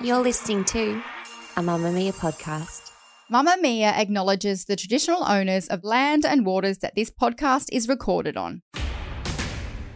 You're listening to a Mamamia podcast. Mamamia acknowledges the traditional owners of land and waters that this podcast is recorded on.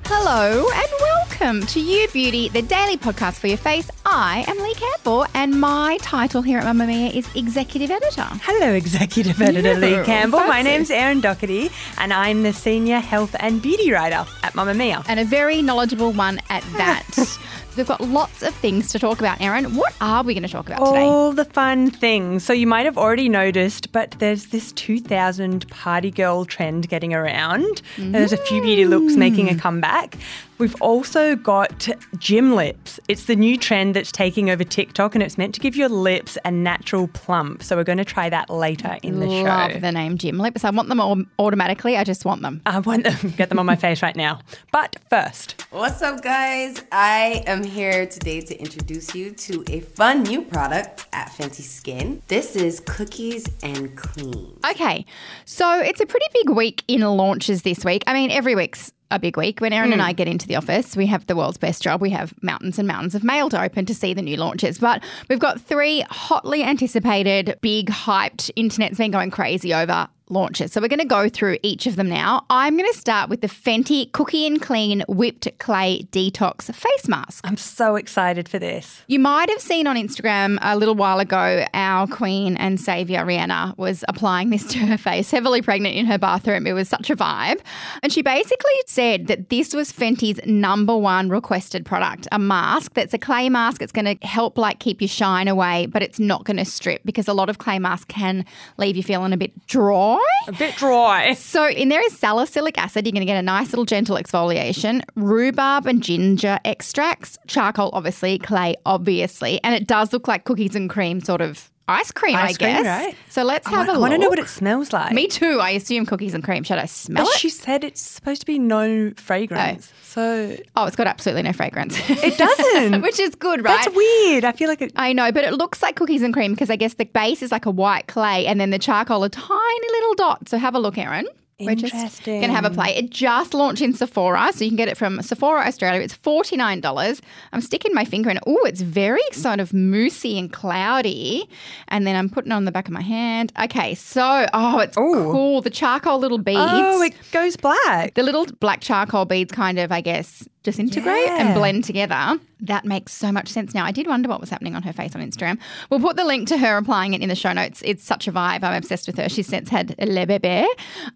Hello and welcome to You Beauty, the daily podcast for your face. I am Leigh Campbell, and my title here at Mamamia is Executive Editor. Hello, Executive Editor Leigh Yeah, Campbell. My fancy. name's Erin Doherty, and I'm the Senior Health and Beauty Writer at Mamamia. And a very knowledgeable one at that. We've got lots of things to talk about, Erin. What are we going to talk about today? All the fun things. So you might have already noticed, but there's this 2000 party girl trend getting around. There's a few beauty looks making a Mm. comeback. We've also got gym lips. It's the new trend that's taking over TikTok, and it's meant to give your lips a natural plump. So we're going to try that later in the Love show. the name Gym Lips. I want them all automatically. I just want them. I want them, get them on my face right now. But first, What's up, guys? I am here today to introduce you to a fun new product at Fenty Skin. This is Cookies and Cream. Okay, so it's a pretty big week in launches this week. I mean, every week's a big week. When Erin and I hmm. get into the office, we have the world's best job. We have mountains and mountains of mail to open to see the new launches. But we've got three hotly anticipated, big, hyped, internet's been going crazy over launches. So we're going to go through each of them now. I'm going to start with the Fenty Cookie and Clean Whipped Clay Detox Face Mask. I'm so excited for this. You might have seen on Instagram a little while ago our queen and savior Rihanna was applying this to her face, heavily pregnant in her bathroom. It was such a vibe. And she basically said that this was Fenty's number one requested product, a mask that's a clay mask. It's going to help like keep your shine away, but it's not going to strip because a lot of clay masks can leave you feeling a bit dry. A bit dry. So in there is salicylic acid. You're going to get a nice little gentle exfoliation, rhubarb and ginger extracts, charcoal, obviously, clay, obviously, and it does look like cookies and cream, sort of ice cream, I Ice cream, guess. right? So let's oh have I, a look. I want to know what it smells like. Me too. I assume cookies and cream. Should I smell But it? she said it's supposed to be no fragrance. Oh. So oh, it's got absolutely no fragrance. it doesn't. Which is good, right? That's weird. I feel like it. I know, but it looks like cookies and cream because I guess the base is like a white clay and then the charcoal are tiny little dots. So have a look, Erin. We're just Interesting. going to have a play. It just launched in Sephora, so you can get it from Sephora Australia. It's $49. I'm sticking my finger in. Oh, it's very sort of moussey and cloudy. And then I'm putting it on the back of my hand. Okay, so, oh, it's Ooh. cool. The charcoal little beads. Oh, it goes black. the little black charcoal beads kind of, I guess, disintegrate and blend together. That makes so much sense now. I did wonder what was happening on her face on Instagram. We'll put the link to her applying it in the show notes. It's such a vibe. I'm obsessed with her. She's since had Le Bebe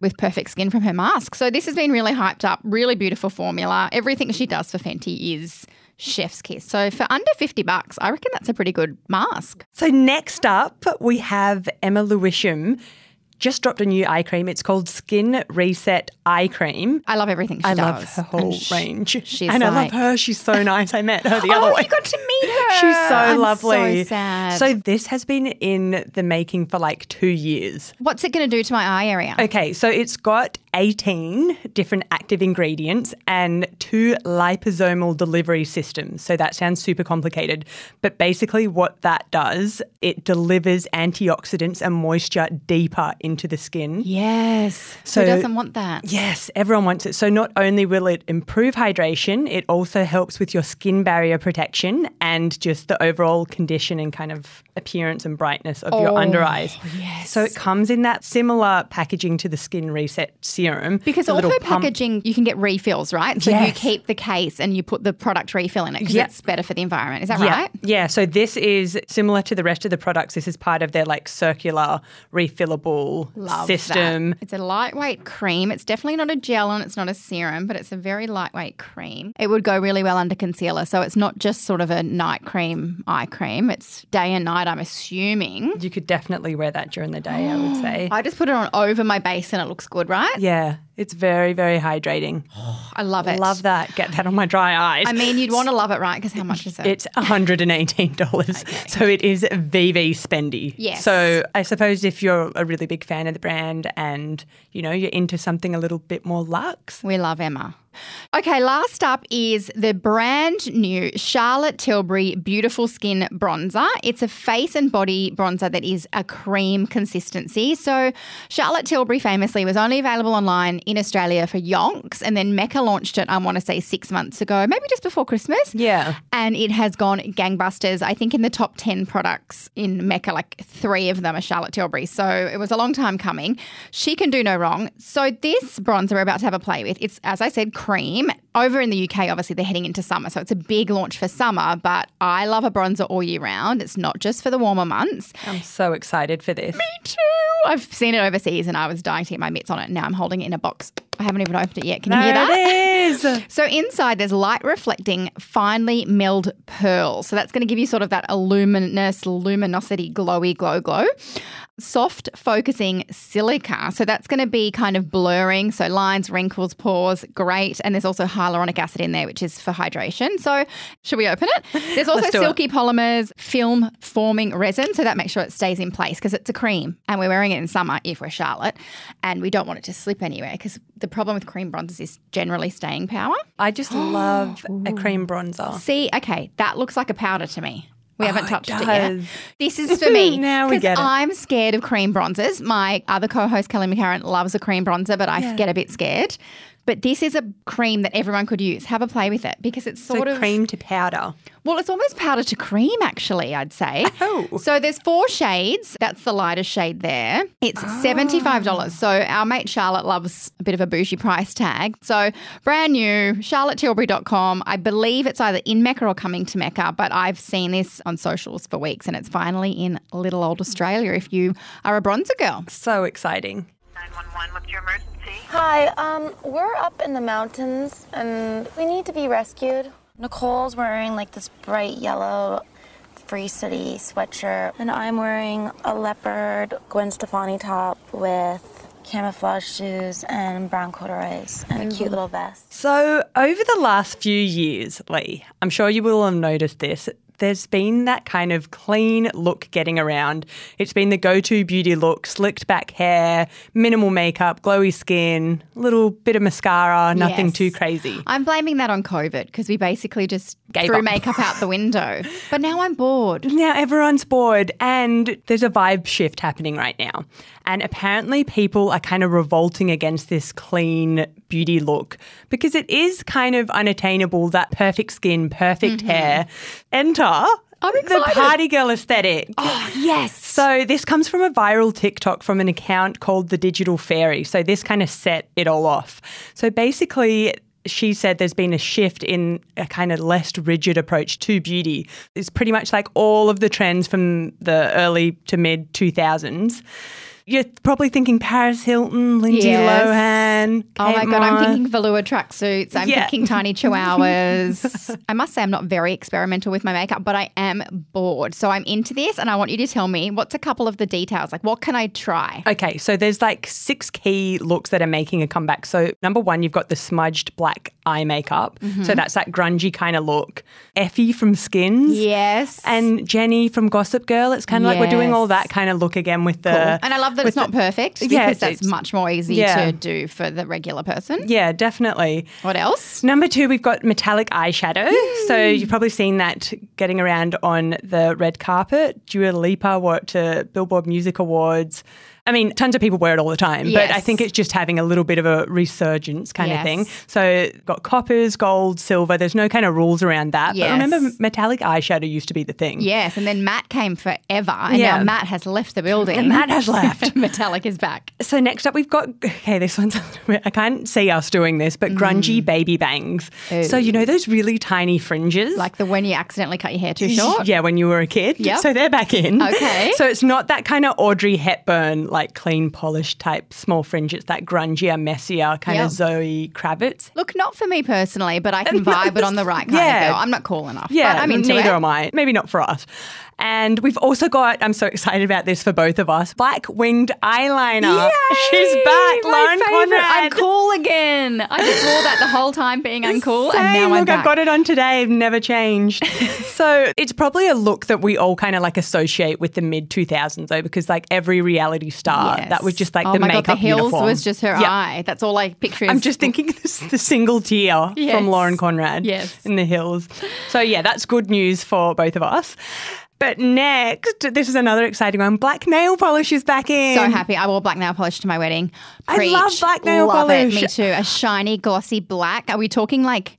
with perfect skin from her mask. So this has been really hyped up, really beautiful formula. Everything she does for Fenty is chef's kiss. So for under 50 bucks, I reckon that's a pretty good mask. So next up, we have Emma Lewisham. Just dropped a new eye cream. It's called Skin Reset Eye Cream. I love everything she I does. love her whole And range. she's and I love her. She's so nice. I met her the Oh, other way. you got to meet her. She's so I'm lovely. So sad. So this has been in the making for like two years. what's it going to do to my eye area? Okay, so it's got 18 different active ingredients and two liposomal delivery systems. So that sounds super complicated. But basically, what that does, it delivers antioxidants and moisture deeper into the skin. Yes. So- Who doesn't want that? Yes, everyone wants it. So not only will it improve hydration, it also helps with your skin barrier protection and just the overall condition and kind of appearance and brightness of your Oh, under eyes. yes. So it comes in that similar packaging to the Skin Reset serum. Because all her packaging, you can get refills, right? So you keep the case and you put the product refill in it because Yeah. it's better for the environment. Is that yeah, right? Yeah. So this is similar to the rest of the products. This is part of their like circular refillable Love system. That. It's a lightweight cream. It's definitely not a gel and it's not a serum, but it's a very lightweight cream. It would go really well under concealer. So it's not just sort of a night cream, eye cream. It's day and night, I'm assuming. You could definitely wear that during the day, I would say. I just put it on over my base and it looks good, right? Yeah, It's very, very hydrating. I love it. I love that. Get that on my dry eyes. I mean, you'd want to love it, right? Because how much is it? It's $118. So it is VV spendy. Yes. So I suppose if you're a really big fan of the brand and, you know, you're into something a little bit more luxe. we love Emma. Okay, last up is the brand new Charlotte Tilbury Beautiful Skin Bronzer. It's a face and body bronzer that is a cream consistency. So, Charlotte Tilbury famously was only available online in Australia for Yonks, and then Mecca launched it, I want to say six months ago, maybe just before Christmas. Yeah. And it has gone gangbusters. I think in the top 10 products in Mecca, like three of them are Charlotte Tilbury. So, it was a long time coming. She can do no wrong. So, this bronzer we're about to have a play with, it's, as I said, cream. Over in the UK, obviously, they're heading into summer. So it's a big launch for summer, but I love a bronzer all year round. It's not just for the warmer months. I'm so excited for this. Me too. I've seen it overseas and I was dying to get my mitts on it. Now I'm holding it in a box. I haven't even opened it yet. Can you hear that? It is. So inside there's light reflecting, finely milled pearls. So that's going to give you sort of that luminous, luminosity, glowy, glow, glow. Soft focusing silica. So that's going to be kind of blurring. So lines, wrinkles, pores, great. And there's also hyaluronic acid in there, which is for hydration. So should we open it? There's also Let's it. silky polymers, film forming resin. So that makes sure it stays in place because it's a cream and we're wearing it in summer if we're Charlotte. And we don't want it to slip anywhere because the problem with cream bronzers is generally staying power. I just love a cream bronzer. See, okay, that looks like a powder to me. We haven't Oh, it touched it, yet. This is for me. Now we get it. I'm scared of cream bronzers. My other co-host Kelly McCarren loves a cream bronzer, but I get a bit scared. But this is a cream that everyone could use. Have a play with it because it's So sort of cream to powder. well, it's almost powder to cream, actually, I'd say. Oh. So there's four shades. That's the lightest shade there. It's Ah. $75. So our mate Charlotte loves a bit of a bougie price tag. So brand new, charlottetilbury.com. I believe it's either in Mecca or coming to Mecca, but I've seen this on socials for weeks and it's finally in little old Australia if you are a bronzer girl. So exciting. 911, what's your emergency? Hi, um, we're up in the mountains and we need to be rescued. Nicole's wearing like this bright yellow Free City sweatshirt, and I'm wearing a leopard Gwen Stefani top with camouflage shoes and brown corduroys and a cute little vest. So, over the last few years, Leigh, I'm sure you will have noticed this. There's been that kind of clean look getting around. It's been the go to beauty look slicked back hair, minimal makeup, glowy skin, little bit of mascara, nothing Yes. too crazy. I'm blaming that on COVID because we basically just Gave threw up. makeup out the window. But now I'm bored. Now everyone's bored, and there's a vibe shift happening right now. And apparently, people are kind of revolting against this clean beauty look because it is kind of unattainable that perfect skin, perfect hair. Enter Mm-hmm. The party girl aesthetic. Oh, yes. So this comes from a viral TikTok from an account called the Digital Fairy. So this kind of set it all off. So basically she said there's been a shift in a kind of less rigid approach to beauty. It's pretty much like all of the trends from the early to mid 2000s. You're probably thinking Paris Hilton, Lindsay Yes. Lohan. Oh my Kate god, I'm thinking velour tracksuits. I'm Yeah. thinking tiny chihuahuas. I must say I'm not very experimental with my makeup, but I am bored. So I'm into this and I want you to tell me what's a couple of the details? Like what can I try? Okay, so there's like six key looks that are making a comeback. So number one, you've got the smudged black eye makeup. Mm-hmm. So that's that grungy kind of look. Effie from Skins. Yes. And Jenny from Gossip Girl. It's kind of like we're doing all that kind of look again with the. Cool. And I love that it's not the- perfect because Yeah, that's much more easy yeah. to do for the regular person. Yeah, definitely. What else? Number two, we've got metallic eyeshadow. So you've probably seen that getting around on the red carpet. Dua Lipa wore it to Billboard Music Awards. I mean, tons of people wear it all the time, but I think it's just having a little bit of a resurgence kind of thing. So got coppers, gold, silver. There's no kind of rules around that. Yes. But remember, metallic eyeshadow used to be the thing. Yes, and then Matt came forever, and Yeah. now Matt has left the building. And Matt has left. Metallic is back. So next up, we've got okay. This one's I can't see us doing this, but grungy mm. baby bangs. So you know those really tiny fringes, Like the when you accidentally cut your hair too short. Yeah, when you were a kid. Yeah. So they're back in. Okay. So it's not that kind of Audrey Hepburn, like clean, polished type small fringe. It's that grungier, messier kind Yep. of Zoe Kravitz. Look, not for me personally, but I can vibe it on the right kind Yeah. of girl. I'm not cool enough. Yeah, but I'm into neither it. am I. Maybe not for us. And we've also got, I'm so excited about this for both of us, black winged eyeliner. She's back, My Lauren. Conrad. I'm cool again. I just wore that the whole time being uncool, and now I'm Look, back. I've got it on today. I've never changed. so it's probably a look that we all kind of like associate with the mid 2000s, though, because like every reality star, Yes. that was just like oh the my makeup God, the heels uniform. was just her Yep. eye. That's all I picture. I'm just thinking this, the single tear Yes. from Lauren Conrad Yes. in the hills. So, yeah, that's good news for both of us. But next, this is another exciting one. Black nail polish is back in. so happy. I wore black nail polish to my wedding. I love black nail love polish. It. Me too. A shiny, glossy black. Are we talking like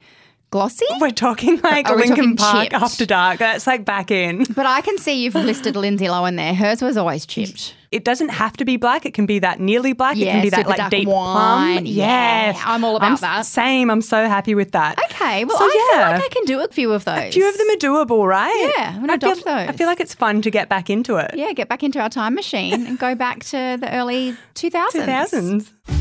glossy? We're talking like Are Linkin talking Park chipped? after dark. That's like back in. But I can see you've listed Lindsay Lohan there. Hers was always chipped. It doesn't have to be black. It can be that nearly black. it can be that like deep wine. plum. Yeah, Yes, I'm all about s- that. Same. I'm so happy with that. Okay, well, So, I yeah. feel like I can do a few of those. A few of them are doable, right? Yeah, I'm I feel, adopt those. I feel like it's fun to get back into it. Yeah, get back into our time machine and go back to the early 2000s. 2000s.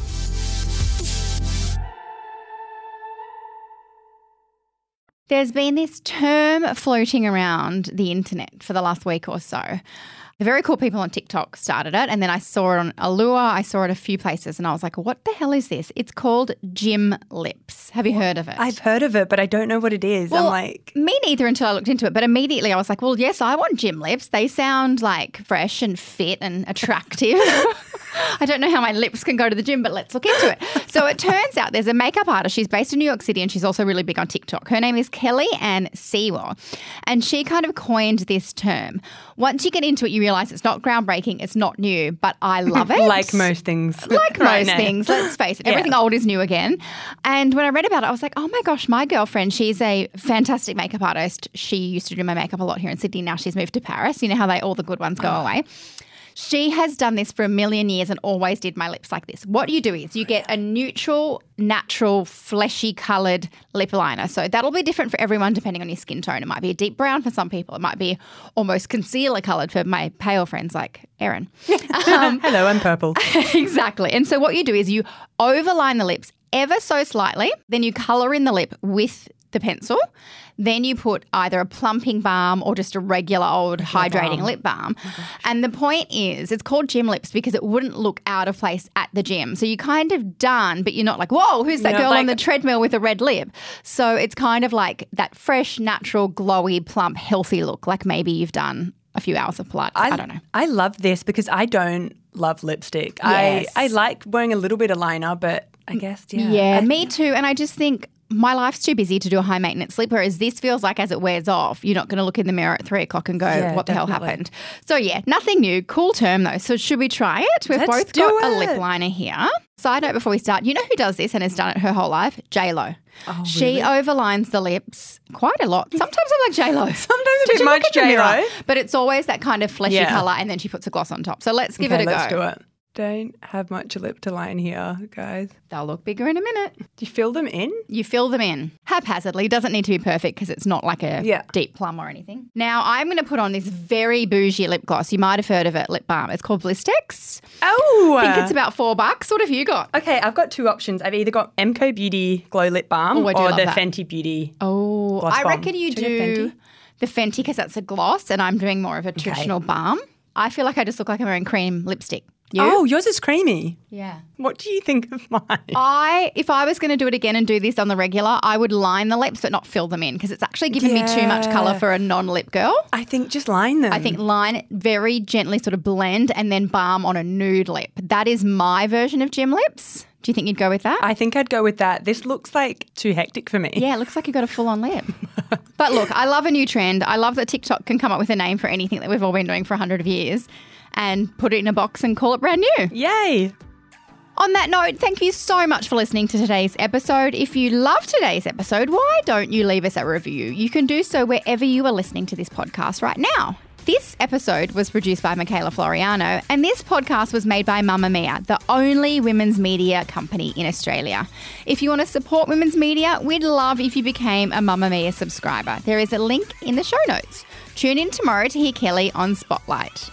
There's been this term floating around the internet for the last week or so. The very cool people on TikTok started it, and then I saw it on Allure. I saw it a few places, and I was like, "What the hell is this?" It's called Gym Lips. Have you heard of it? I've heard of it, but I don't know what it is. Well, I'm like, me neither until I looked into it. But immediately I was like, well, yes, I want gym lips. They sound like fresh and fit and attractive. I don't know how my lips can go to the gym, but let's look into it. So it turns out there's a makeup artist. She's based in New York City and she's also really big on TikTok. Her name is Kelly Ann Sewell. And she kind of coined this term. Once you get into it, you realize it's not groundbreaking, it's not new, but I love it. like most things. like right most now. things, let's face it, Yeah. everything old is new again. And when I read about it, I was like, oh my gosh, my girlfriend, she's a fantastic makeup artist. She used to do my makeup a lot here in Sydney. Now she's moved to Paris. You know how they all the good ones go oh. away. She has done this for a million years and always did my lips like this. What you do is you get a neutral, natural, fleshy coloured lip liner. So that'll be different for everyone depending on your skin tone. It might be a deep brown for some people. It might be almost concealer coloured for my pale friends like Erin. Um, Hello, I'm purple. exactly. And so what you do is you overline the lips ever so slightly, then you color in the lip with the pencil. Then you put either a plumping balm or just a regular old hydrating lip balm. Oh and the point is, it's called gym lips because it wouldn't look out of place at the gym. So you kind of done, but you're not like, whoa, who's that You're girl on the treadmill with a red lip? So it's kind of like that fresh, natural, glowy, plump, healthy look, like maybe you've done a few hours of Pilates. I, don't know. I love this because I don't love lipstick. Yes. I, I like wearing a little bit of liner, but I guess, yeah. Yeah, I- me too. And I just think my life's too busy to do a high maintenance sleep, whereas this feels like as it wears off, you're not going to look in the mirror at three o'clock and go, Yeah, what the hell happened? So, yeah, nothing new. Cool term, though. So, should we try it? We've Let's both got a lip liner here. Side note before we start, you know who does this and has done it her whole life? J-Lo. Oh, she overlines the lips quite a lot. Sometimes I'm like J-Lo. Sometimes a bit much in the mirror? J-Lo. But it's always that kind of fleshy Yeah. colour and then she puts a gloss on top. So, let's give Okay, it a let's go. do it. Don't have much lip to line here, guys. They'll look bigger in a minute. Do you fill them in? You fill them in haphazardly. Doesn't need to be perfect because it's not like a Yeah. deep plum or anything. Now I'm going to put on this very bougie lip gloss. You might have heard of it, lip balm. It's called Blistex. Oh, I think it's about four bucks. What have you got? Okay, I've got two options. I've either got MCO Beauty Glow Lip Balm Oh, or the that. Fenty Beauty. Oh, I reckon you Do do Fenty? the Fenty because that's a gloss, and I'm doing more of a traditional balm. I feel like I just look like I'm wearing cream lipstick. You? Oh, yours is creamy. yeah. What do you think of mine? I, if I was going to do it again and do this on the regular, I would line the lips but not fill them in because it's actually giving me too much colour for a non-lip girl. I think just line them. I think line very gently, sort of blend, and then balm on a nude lip. That is my version of gym lips. Do you think you'd go with that? I think I'd go with that. This looks like too hectic for me. yeah, it looks like you've got a full on lip. but look, I love a new trend. I love that TikTok can come up with a name for anything that we've all been doing for a 100 of years and put it in a box and call it brand new. Yay. On that note, thank you so much for listening to today's episode. If you love today's episode, why don't you leave us a review? You can do so wherever you are listening to this podcast right now. This episode was produced by Michaela Floriano, and this podcast was made by Mamamia, the only women's media company in Australia. If you want to support women's media, we'd love if you became a Mamamia subscriber. There is a link in the show notes. Tune in tomorrow to hear Kelly on Spotlight.